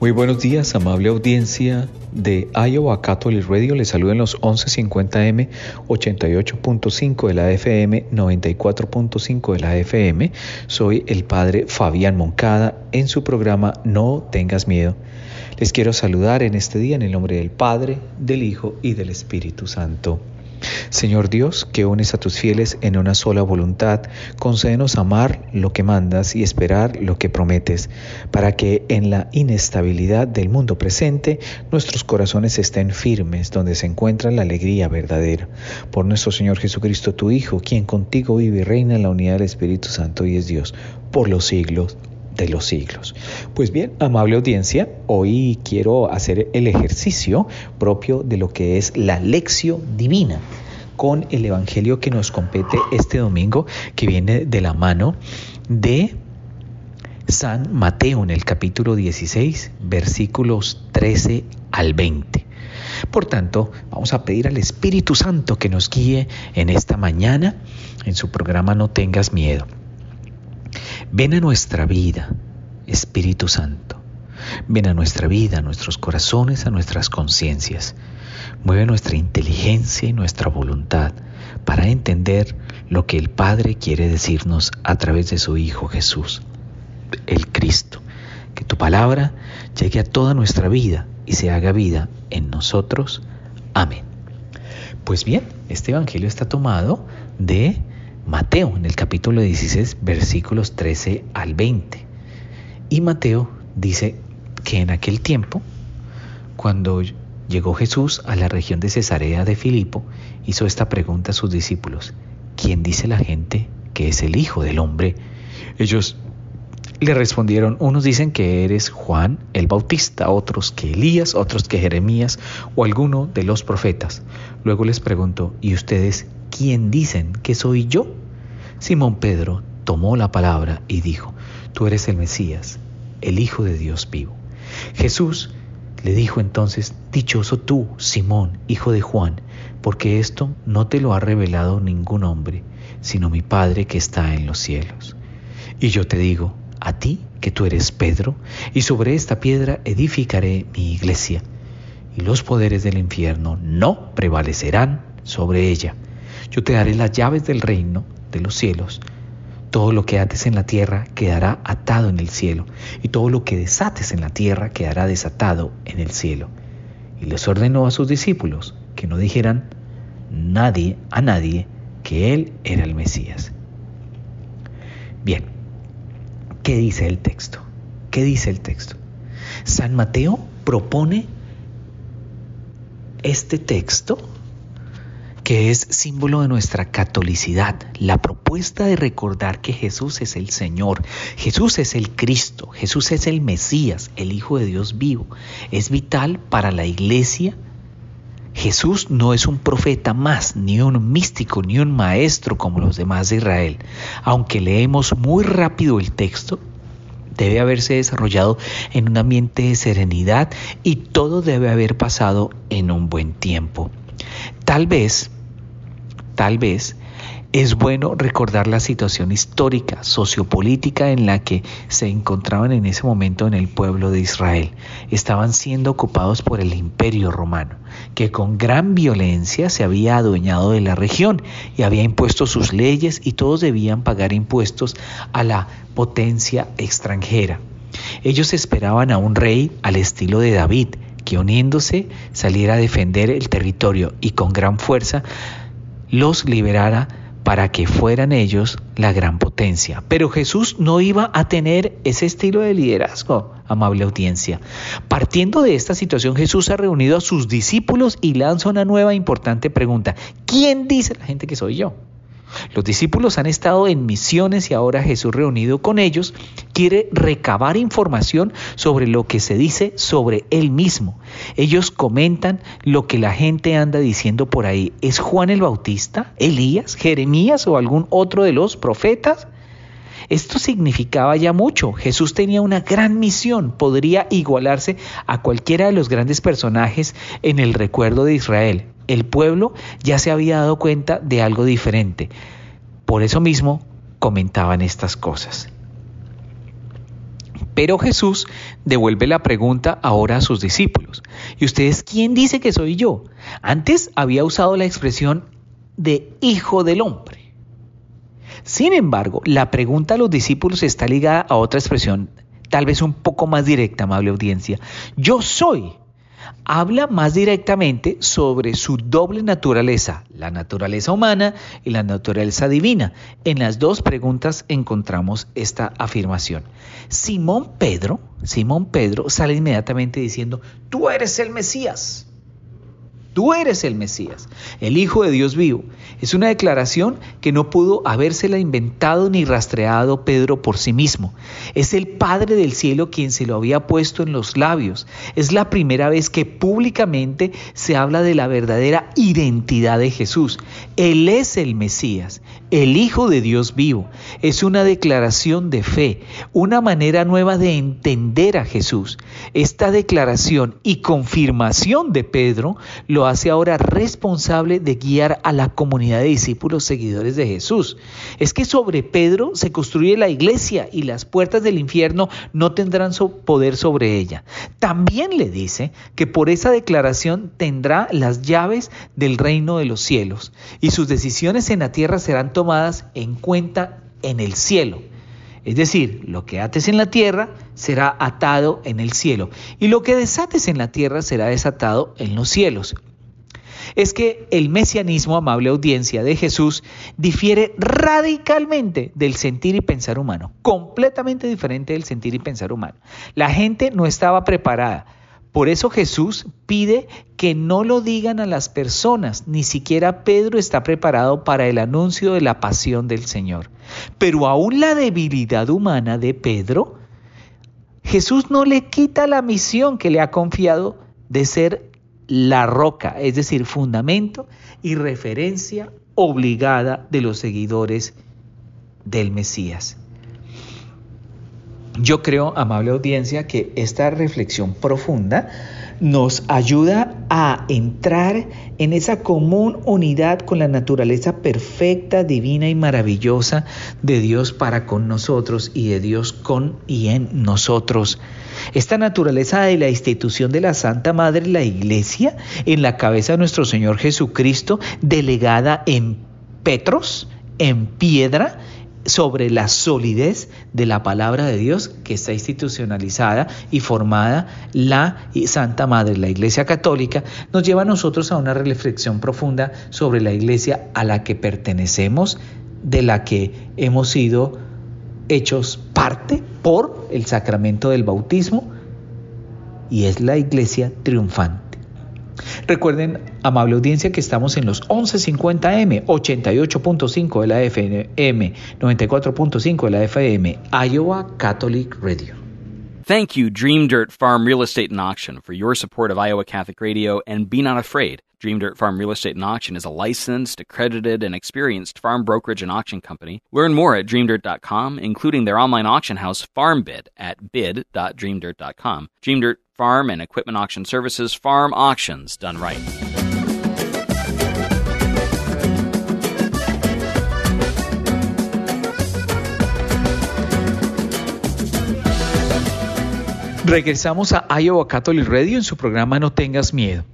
Muy buenos días, amable audiencia de Iowa Catholic Radio. Les saludo en los 1150M, 88.5 de la FM, 94.5 de la FM. Soy el padre Fabián Moncada en su programa No tengas miedo. Les quiero saludar en este día en el nombre del Padre, del Hijo y del Espíritu Santo. Señor Dios, que unes a tus fieles en una sola voluntad, concédenos amar lo que mandas y esperar lo que prometes, para que en la inestabilidad del mundo presente nuestros corazones estén firmes donde se encuentra la alegría verdadera. Por nuestro Señor Jesucristo, tu Hijo, quien contigo vive y reina en la unidad del Espíritu Santo y es Dios, por los siglos de los siglos. Pues bien, amable audiencia, hoy quiero hacer el ejercicio propio de lo que es la lección divina con el Evangelio que nos compete este domingo, que viene de la mano de San Mateo en el capítulo 16, versículos 13 al 20. Por tanto, vamos a pedir al Espíritu Santo que nos guíe en esta mañana en su programa No tengas miedo. Ven a nuestra vida, Espíritu Santo. Ven a nuestra vida, a nuestros corazones, a nuestras conciencias. Mueve nuestra inteligencia y nuestra voluntad para entender lo que el Padre quiere decirnos a través de su Hijo Jesús, el Cristo. Que tu palabra llegue a toda nuestra vida y se haga vida en nosotros. Amén. Pues bien, este Evangelio está tomado de Mateo en el capítulo 16 versículos 13 al 20. Y Mateo dice que en aquel tiempo, cuando llegó Jesús a la región de Cesarea de Filipo, hizo esta pregunta a sus discípulos, ¿quién dice la gente que es el Hijo del Hombre? Ellos le respondieron, unos dicen que eres Juan el Bautista, otros que Elías, otros que Jeremías o alguno de los profetas. Luego les preguntó, ¿y ustedes quién dicen que soy yo? Simón Pedro tomó la palabra y dijo, tú eres el Mesías, el Hijo de Dios vivo. Jesús le dijo entonces, dichoso tú, Simón, hijo de Juan, porque esto no te lo ha revelado ningún hombre, sino mi Padre que está en los cielos. Y yo te digo, a ti que tú eres Pedro, y sobre esta piedra edificaré mi iglesia, y los poderes del infierno no prevalecerán sobre ella. Yo te daré las llaves del reino de los cielos. Todo lo que ates en la tierra quedará atado en el cielo, y todo lo que desates en la tierra quedará desatado en el cielo. Y les ordenó a sus discípulos que no dijeran nadie a nadie que él era el Mesías. Bien, ¿qué dice el texto? ¿Qué dice el texto? San Mateo propone este texto que es símbolo de nuestra catolicidad, la propuesta de recordar que Jesús es el Señor, Jesús es el Cristo, Jesús es el Mesías, el Hijo de Dios vivo, es vital para la iglesia. Jesús no es un profeta más, ni un místico, ni un maestro como los demás de Israel. Aunque leemos muy rápido el texto, debe haberse desarrollado en un ambiente de serenidad y todo debe haber pasado en un buen tiempo. Tal vez Tal vez es bueno recordar la situación histórica, sociopolítica en la que se encontraban en ese momento en el pueblo de Israel. Estaban siendo ocupados por el imperio romano, que con gran violencia se había adueñado de la región y había impuesto sus leyes y todos debían pagar impuestos a la potencia extranjera. Ellos esperaban a un rey al estilo de David, que uniéndose saliera a defender el territorio y con gran fuerza los liberara para que fueran ellos la gran potencia. Pero Jesús no iba a tener ese estilo de liderazgo, amable audiencia. Partiendo de esta situación, Jesús ha reunido a sus discípulos y lanza una nueva importante pregunta. ¿Quién dice la gente que soy yo? Los discípulos han estado en misiones y ahora Jesús reunido con ellos quiere recabar información sobre lo que se dice sobre él mismo. Ellos comentan lo que la gente anda diciendo por ahí. ¿Es Juan el Bautista, Elías, Jeremías o algún otro de los profetas? Esto significaba ya mucho. Jesús tenía una gran misión, podría igualarse a cualquiera de los grandes personajes en el recuerdo de Israel. El pueblo ya se había dado cuenta de algo diferente. Por eso mismo comentaban estas cosas. Pero Jesús devuelve la pregunta ahora a sus discípulos. ¿Y ustedes quién dice que soy yo? Antes había usado la expresión de hijo del hombre. Sin embargo, la pregunta a los discípulos está ligada a otra expresión, tal vez un poco más directa, amable audiencia. Yo soy habla más directamente sobre su doble naturaleza, la naturaleza humana y la naturaleza divina. En las dos preguntas encontramos esta afirmación. Simón Pedro, Simón Pedro sale inmediatamente diciendo, tú eres el Mesías. Tú eres el Mesías, el Hijo de Dios vivo. Es una declaración que no pudo habérsela inventado ni rastreado Pedro por sí mismo. Es el Padre del cielo quien se lo había puesto en los labios. Es la primera vez que públicamente se habla de la verdadera identidad de Jesús. Él es el Mesías, el Hijo de Dios vivo. Es una declaración de fe, una manera nueva de entender a Jesús. Esta declaración y confirmación de Pedro lo hace ahora responsable de guiar a la comunidad de discípulos seguidores de Jesús. Es que sobre Pedro se construye la iglesia y las puertas del infierno no tendrán poder sobre ella. También le dice que por esa declaración tendrá las llaves del reino de los cielos y sus decisiones en la tierra serán tomadas en cuenta en el cielo. Es decir, lo que ates en la tierra será atado en el cielo y lo que desates en la tierra será desatado en los cielos es que el mesianismo, amable audiencia de Jesús, difiere radicalmente del sentir y pensar humano, completamente diferente del sentir y pensar humano. La gente no estaba preparada. Por eso Jesús pide que no lo digan a las personas, ni siquiera Pedro está preparado para el anuncio de la pasión del Señor. Pero aún la debilidad humana de Pedro, Jesús no le quita la misión que le ha confiado de ser la roca, es decir, fundamento y referencia obligada de los seguidores del Mesías. Yo creo, amable audiencia, que esta reflexión profunda nos ayuda a entrar en esa común unidad con la naturaleza perfecta, divina y maravillosa de Dios para con nosotros y de Dios con y en nosotros. Esta naturaleza de la institución de la Santa Madre, la Iglesia, en la cabeza de nuestro Señor Jesucristo, delegada en Petros, en piedra, sobre la solidez de la palabra de Dios que está institucionalizada y formada la Santa Madre, la Iglesia Católica, nos lleva a nosotros a una reflexión profunda sobre la Iglesia a la que pertenecemos, de la que hemos sido hechos parte por el sacramento del bautismo y es la iglesia triunfante. Recuerden, amable audiencia, que estamos en los 1150M, 88.5 de la FM, 94.5 de la FM, Iowa Catholic Radio. Thank you, Dream Dirt Farm Real Estate and Auction, for your support of Iowa Catholic Radio and Be Not Afraid. Dream Dirt Farm Real Estate and Auction is a licensed, accredited, and experienced farm brokerage and auction company. Learn more at dreamdirt.com, including their online auction house, FarmBid, at bid.dreamdirt.com. Dream Dirt Farm and Equipment Auction Services, farm auctions done right. Regresamos a Iowa Catholic Radio en su programa No tengas miedo.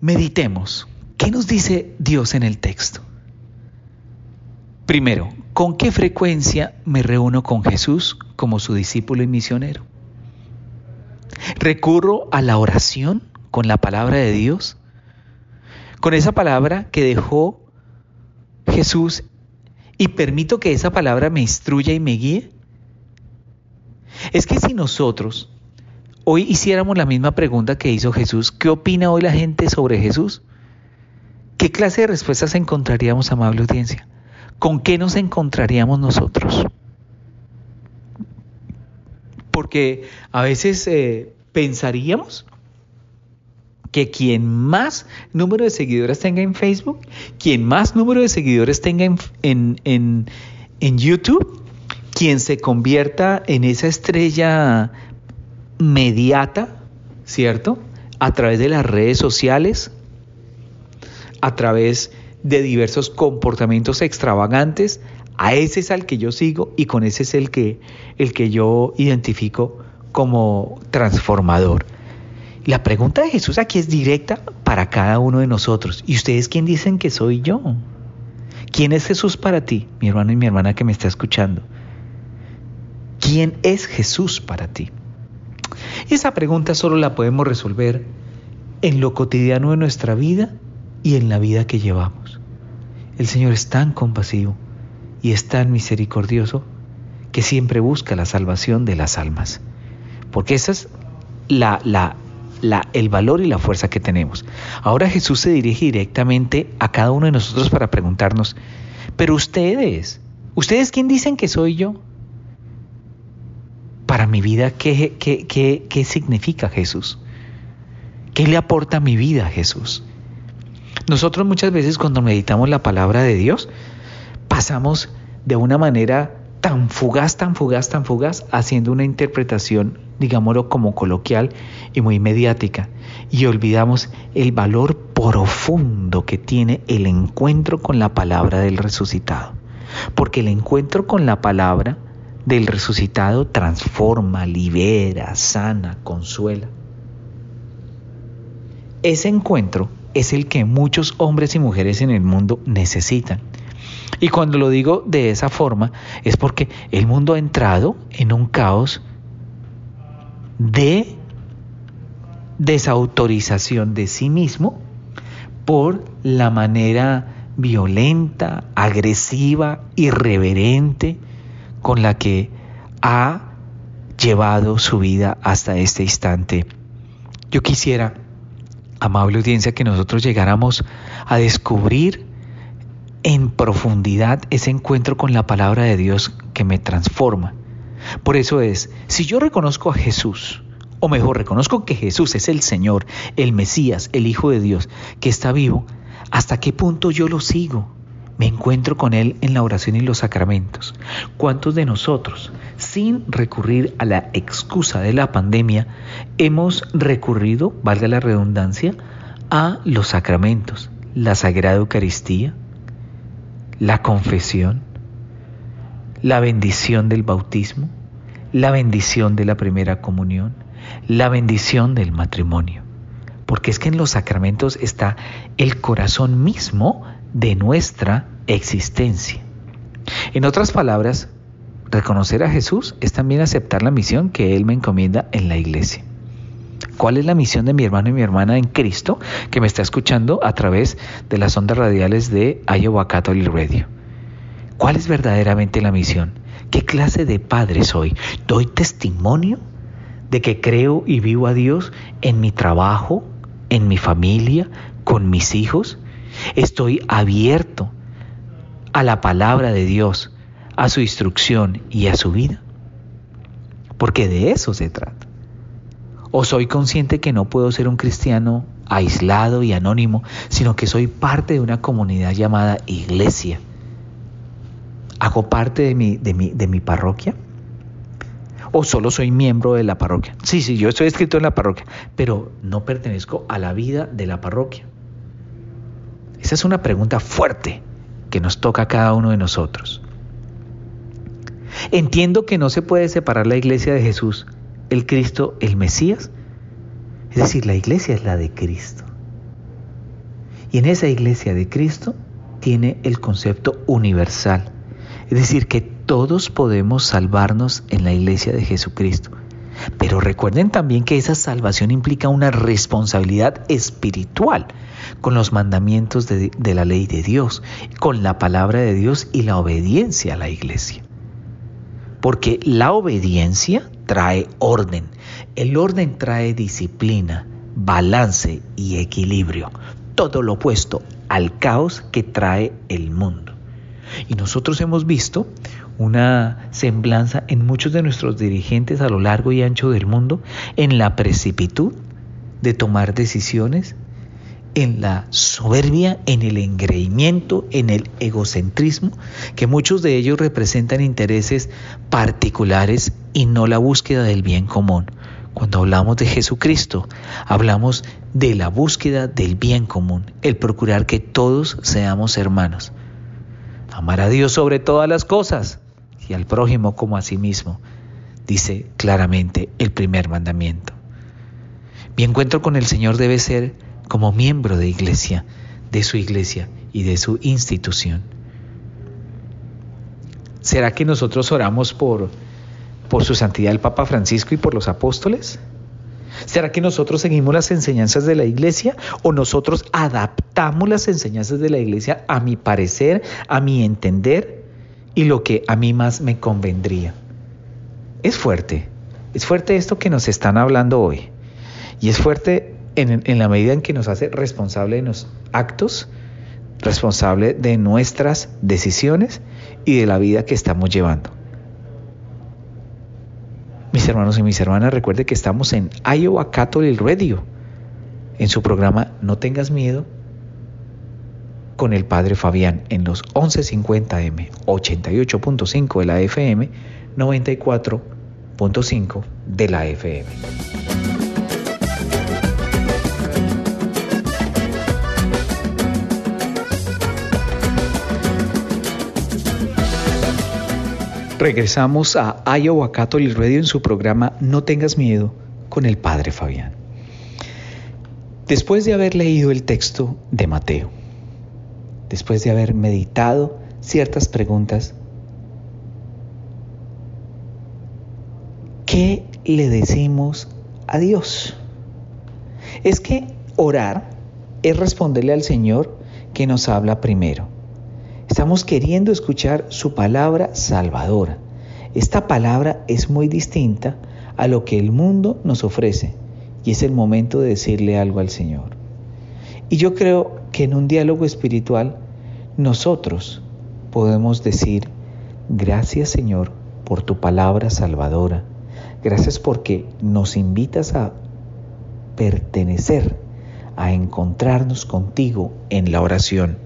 Meditemos. ¿Qué nos dice Dios en el texto? Primero, ¿con qué frecuencia me reúno con Jesús como su discípulo y misionero? ¿Recurro a la oración con la palabra de Dios? Con esa palabra que dejó Jesús y permito que esa palabra me instruya y me guíe? Es que si nosotros hoy hiciéramos la misma pregunta que hizo Jesús, ¿qué opina hoy la gente sobre Jesús? ¿Qué clase de respuestas encontraríamos, amable audiencia? ¿con qué nos encontraríamos nosotros? Porque a veces eh, pensaríamos que quien más número de seguidores tenga en Facebook, quien más número de seguidores tenga en, en YouTube, quien se convierta en esa estrella mediata, ¿cierto? A través de las redes sociales, a través de diversos comportamientos extravagantes, a ese es al que yo sigo y con ese es el que, el que yo identifico como transformador. La pregunta de Jesús aquí es directa para cada uno de nosotros. ¿Y ustedes quién dicen que soy yo? ¿Quién es Jesús para ti, mi hermano y mi hermana que me está escuchando? ¿Quién es Jesús para ti? Esa pregunta solo la podemos resolver en lo cotidiano de nuestra vida y en la vida que llevamos. El Señor es tan compasivo y es tan misericordioso que siempre busca la salvación de las almas. Porque esa es la, la, la, el valor y la fuerza que tenemos. Ahora Jesús se dirige directamente a cada uno de nosotros para preguntarnos, pero ustedes, ¿ustedes quién dicen que soy yo? Para mi vida, ¿qué, qué, qué, qué significa Jesús? ¿Qué le aporta a mi vida Jesús? Nosotros muchas veces cuando meditamos la palabra de Dios, pasamos de una manera tan fugaz, tan fugaz, tan fugaz, haciendo una interpretación, digámoslo como coloquial y muy mediática, y olvidamos el valor profundo que tiene el encuentro con la palabra del resucitado. Porque el encuentro con la palabra del resucitado transforma, libera, sana, consuela. Ese encuentro es el que muchos hombres y mujeres en el mundo necesitan. Y cuando lo digo de esa forma es porque el mundo ha entrado en un caos de desautorización de sí mismo por la manera violenta, agresiva, irreverente con la que ha llevado su vida hasta este instante. Yo quisiera amable audiencia, que nosotros llegáramos a descubrir en profundidad ese encuentro con la palabra de Dios que me transforma. Por eso es, si yo reconozco a Jesús, o mejor, reconozco que Jesús es el Señor, el Mesías, el Hijo de Dios, que está vivo, ¿hasta qué punto yo lo sigo? Me encuentro con Él en la oración y los sacramentos. ¿Cuántos de nosotros, sin recurrir a la excusa de la pandemia, hemos recurrido, valga la redundancia, a los sacramentos, la Sagrada Eucaristía, la confesión, la bendición del bautismo, la bendición de la primera comunión, la bendición del matrimonio? Porque es que en los sacramentos está el corazón mismo de nuestra existencia. En otras palabras, reconocer a Jesús es también aceptar la misión que Él me encomienda en la iglesia. ¿Cuál es la misión de mi hermano y mi hermana en Cristo que me está escuchando a través de las ondas radiales de Iowa Catholic Radio? ¿Cuál es verdaderamente la misión? ¿Qué clase de padre soy? ¿Doy testimonio de que creo y vivo a Dios en mi trabajo, en mi familia, con mis hijos? Estoy abierto a la palabra de Dios, a su instrucción y a su vida. Porque de eso se trata. O soy consciente que no puedo ser un cristiano aislado y anónimo, sino que soy parte de una comunidad llamada iglesia. ¿Hago parte de mi, de mi, de mi parroquia? ¿O solo soy miembro de la parroquia? Sí, sí, yo estoy escrito en la parroquia, pero no pertenezco a la vida de la parroquia. Esa es una pregunta fuerte que nos toca a cada uno de nosotros. Entiendo que no se puede separar la iglesia de Jesús, el Cristo, el Mesías. Es decir, la iglesia es la de Cristo. Y en esa iglesia de Cristo tiene el concepto universal. Es decir, que todos podemos salvarnos en la iglesia de Jesucristo. Pero recuerden también que esa salvación implica una responsabilidad espiritual con los mandamientos de, la ley de Dios, con la palabra de Dios y la obediencia a la iglesia. Porque la obediencia trae orden, el orden trae disciplina, balance y equilibrio, todo lo opuesto al caos que trae el mundo. Y nosotros hemos visto una semblanza en muchos de nuestros dirigentes a lo largo y ancho del mundo en la precipitud de tomar decisiones, en la soberbia, en el engreimiento, en el egocentrismo, que muchos de ellos representan intereses particulares y no la búsqueda del bien común. Cuando hablamos de Jesucristo, hablamos de la búsqueda del bien común, el procurar que todos seamos hermanos. Amar a Dios sobre todas las cosas y al prójimo como a sí mismo, dice claramente el primer mandamiento. Mi encuentro con el Señor debe ser como miembro de iglesia, de su iglesia y de su institución. ¿Será que nosotros oramos por, por su santidad el Papa Francisco y por los apóstoles? ¿Será que nosotros seguimos las enseñanzas de la iglesia o nosotros adaptamos las enseñanzas de la iglesia a mi parecer, a mi entender y lo que a mí más me convendría? Es fuerte, es fuerte esto que nos están hablando hoy. Y es fuerte en, en la medida en que nos hace responsable de los actos, responsable de nuestras decisiones y de la vida que estamos llevando. Mis hermanos y mis hermanas, recuerde que estamos en Iowa Catholic Radio, en su programa No tengas miedo, con el Padre Fabián en los 1150M, 88.5 de la FM, 94.5 de la FM. Regresamos a Iowa Catholic Radio en su programa No tengas miedo con el Padre Fabián. Después de haber leído el texto de Mateo, después de haber meditado ciertas preguntas, ¿qué le decimos a Dios? Es que orar es responderle al Señor que nos habla primero. Estamos queriendo escuchar su palabra salvadora. Esta palabra es muy distinta a lo que el mundo nos ofrece y es el momento de decirle algo al Señor. Y yo creo que en un diálogo espiritual nosotros podemos decir, gracias Señor por tu palabra salvadora. Gracias porque nos invitas a pertenecer, a encontrarnos contigo en la oración.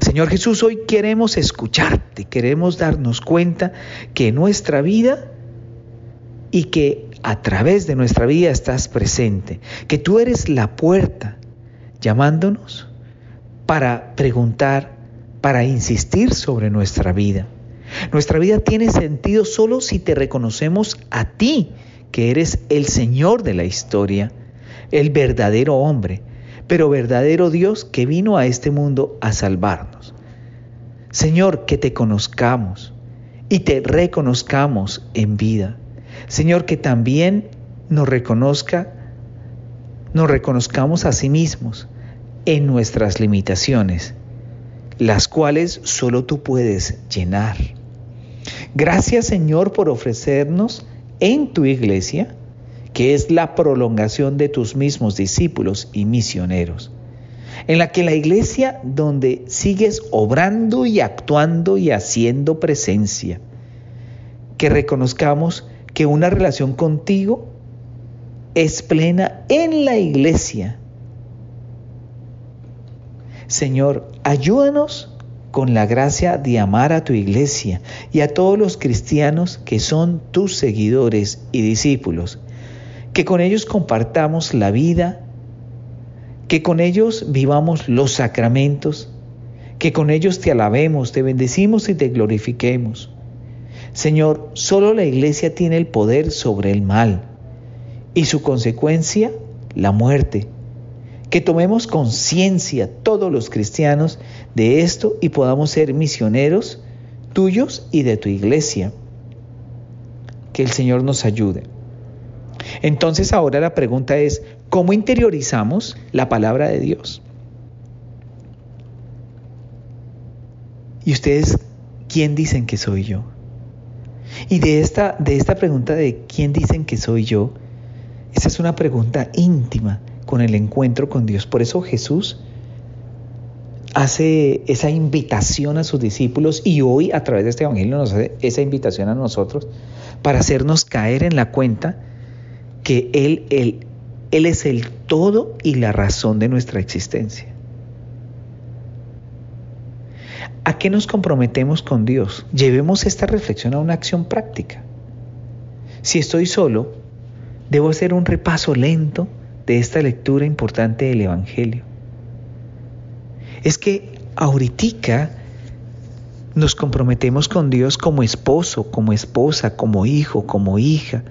Señor Jesús, hoy queremos escucharte, queremos darnos cuenta que nuestra vida y que a través de nuestra vida estás presente, que tú eres la puerta llamándonos para preguntar, para insistir sobre nuestra vida. Nuestra vida tiene sentido solo si te reconocemos a ti, que eres el Señor de la historia, el verdadero hombre, pero verdadero Dios que vino a este mundo a salvarnos. Señor, que te conozcamos y te reconozcamos en vida. Señor, que también nos reconozca, nos reconozcamos a sí mismos en nuestras limitaciones, las cuales solo tú puedes llenar. Gracias, Señor, por ofrecernos en tu iglesia que es la prolongación de tus mismos discípulos y misioneros, en la que la iglesia donde sigues obrando y actuando y haciendo presencia, que reconozcamos que una relación contigo es plena en la iglesia. Señor, ayúdanos con la gracia de amar a tu iglesia y a todos los cristianos que son tus seguidores y discípulos que con ellos compartamos la vida, que con ellos vivamos los sacramentos, que con ellos te alabemos, te bendecimos y te glorifiquemos. Señor, solo la iglesia tiene el poder sobre el mal y su consecuencia, la muerte. Que tomemos conciencia todos los cristianos de esto y podamos ser misioneros tuyos y de tu iglesia. Que el Señor nos ayude. Entonces ahora la pregunta es, ¿cómo interiorizamos la palabra de Dios? ¿Y ustedes quién dicen que soy yo? Y de esta, de esta pregunta de quién dicen que soy yo, esa es una pregunta íntima con el encuentro con Dios. Por eso Jesús hace esa invitación a sus discípulos y hoy a través de este Evangelio nos hace esa invitación a nosotros para hacernos caer en la cuenta que Él, él, él es el todo y la razón de nuestra existencia. ¿A qué nos comprometemos con Dios? Llevemos esta reflexión a una acción práctica. Si estoy solo, debo hacer un repaso lento de esta lectura importante del Evangelio. Es que ahorita nos comprometemos con Dios como esposo, como esposa, como hijo, como hija,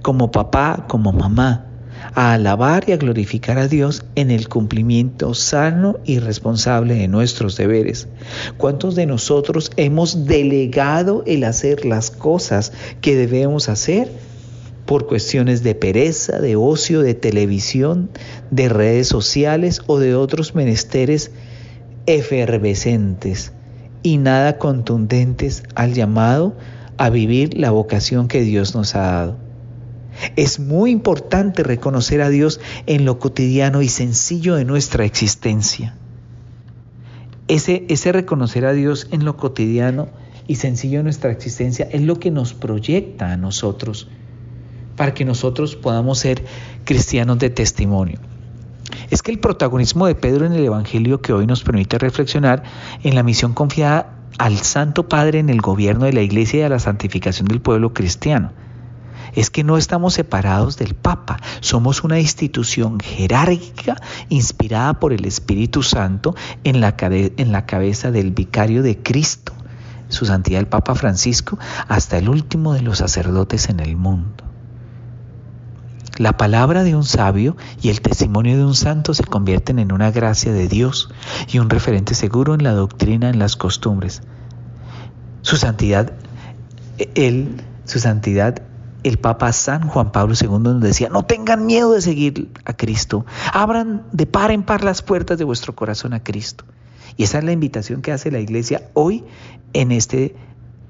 como papá, como mamá a alabar y a glorificar a Dios en el cumplimiento sano y responsable de nuestros deberes. ¿Cuántos de nosotros hemos delegado el hacer las cosas que debemos hacer por cuestiones de pereza, de ocio, de televisión, de redes sociales o de otros menesteres efervescentes y nada contundentes al llamado a vivir la vocación que Dios nos ha dado? Es muy importante reconocer a Dios en lo cotidiano y sencillo de nuestra existencia. Ese, ese reconocer a Dios en lo cotidiano y sencillo de nuestra existencia es lo que nos proyecta a nosotros para que nosotros podamos ser cristianos de testimonio. Es que el protagonismo de Pedro en el Evangelio que hoy nos permite reflexionar en la misión confiada al Santo Padre en el gobierno de la Iglesia y a la santificación del pueblo cristiano es que no estamos separados del Papa, somos una institución jerárquica inspirada por el Espíritu Santo en la, en la cabeza del vicario de Cristo, su santidad el Papa Francisco, hasta el último de los sacerdotes en el mundo. La palabra de un sabio y el testimonio de un santo se convierten en una gracia de Dios y un referente seguro en la doctrina, en las costumbres. Su santidad, él, su santidad el Papa San Juan Pablo II nos decía, no tengan miedo de seguir a Cristo, abran de par en par las puertas de vuestro corazón a Cristo. Y esa es la invitación que hace la iglesia hoy en este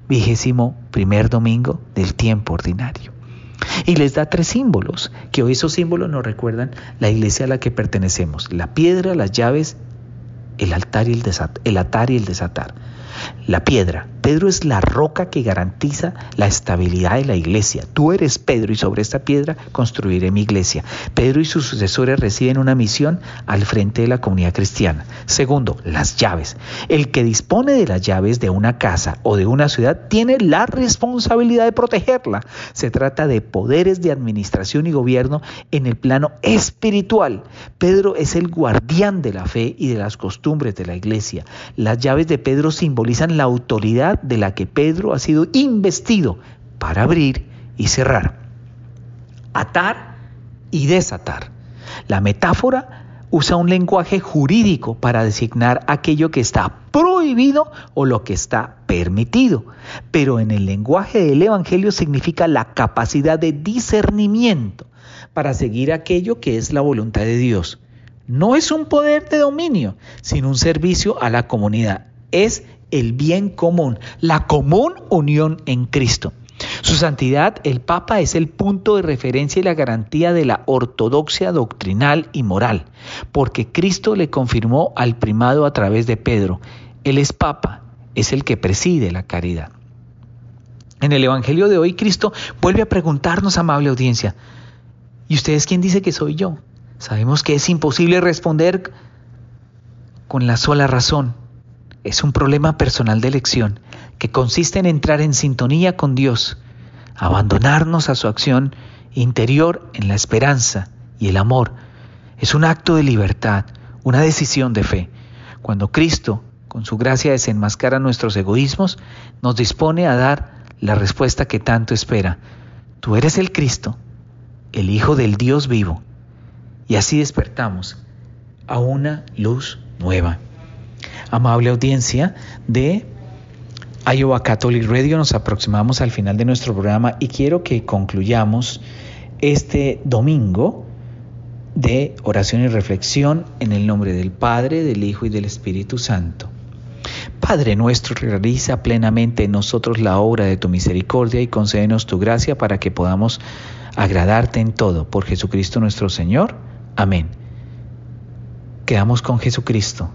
vigésimo primer domingo del tiempo ordinario. Y les da tres símbolos, que hoy esos símbolos nos recuerdan la iglesia a la que pertenecemos, la piedra, las llaves, el altar y el, el atar y el desatar. La piedra. Pedro es la roca que garantiza la estabilidad de la iglesia. Tú eres Pedro y sobre esta piedra construiré mi iglesia. Pedro y sus sucesores reciben una misión al frente de la comunidad cristiana. Segundo, las llaves. El que dispone de las llaves de una casa o de una ciudad tiene la responsabilidad de protegerla. Se trata de poderes de administración y gobierno en el plano espiritual. Pedro es el guardián de la fe y de las costumbres de la iglesia. Las llaves de Pedro simbolizan la de la que Pedro ha sido investido para abrir y cerrar, atar y desatar. La metáfora usa un lenguaje jurídico para designar aquello que está prohibido o lo que está permitido, pero en el lenguaje del Evangelio significa la capacidad de discernimiento para seguir aquello que es la voluntad de Dios. No es un poder de dominio, sino un servicio a la comunidad. Es el bien común, la común unión en Cristo. Su santidad, el Papa, es el punto de referencia y la garantía de la ortodoxia doctrinal y moral, porque Cristo le confirmó al primado a través de Pedro. Él es Papa, es el que preside la caridad. En el Evangelio de hoy, Cristo vuelve a preguntarnos, amable audiencia, ¿y ustedes quién dice que soy yo? Sabemos que es imposible responder con la sola razón, es un problema personal de elección que consiste en entrar en sintonía con Dios, abandonarnos a su acción interior en la esperanza y el amor. Es un acto de libertad, una decisión de fe. Cuando Cristo, con su gracia desenmascara nuestros egoísmos, nos dispone a dar la respuesta que tanto espera. Tú eres el Cristo, el Hijo del Dios vivo. Y así despertamos a una luz nueva amable audiencia de Iowa Catholic Radio. Nos aproximamos al final de nuestro programa y quiero que concluyamos este domingo de oración y reflexión en el nombre del Padre, del Hijo y del Espíritu Santo. Padre nuestro, realiza plenamente en nosotros la obra de tu misericordia y concédenos tu gracia para que podamos agradarte en todo. Por Jesucristo nuestro Señor. Amén. Quedamos con Jesucristo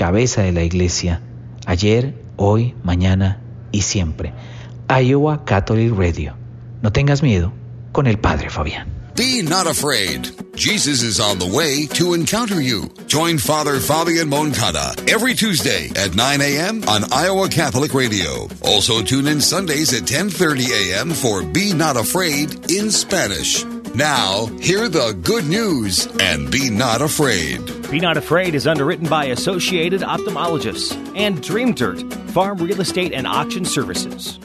cabeza de la iglesia, ayer, hoy, mañana y siempre. Iowa Catholic Radio. No tengas miedo con el Padre Fabián. Be not afraid. Jesus is on the way to encounter you. Join Father Fabian Moncada every Tuesday at 9 a.m. on Iowa Catholic Radio. Also tune in Sundays at 10:30 a.m. for Be Not Afraid in Spanish. Now, hear the good news and be not afraid. Be Not Afraid is underwritten by Associated Ophthalmologists and Dream Dirt Farm Real Estate and Auction Services.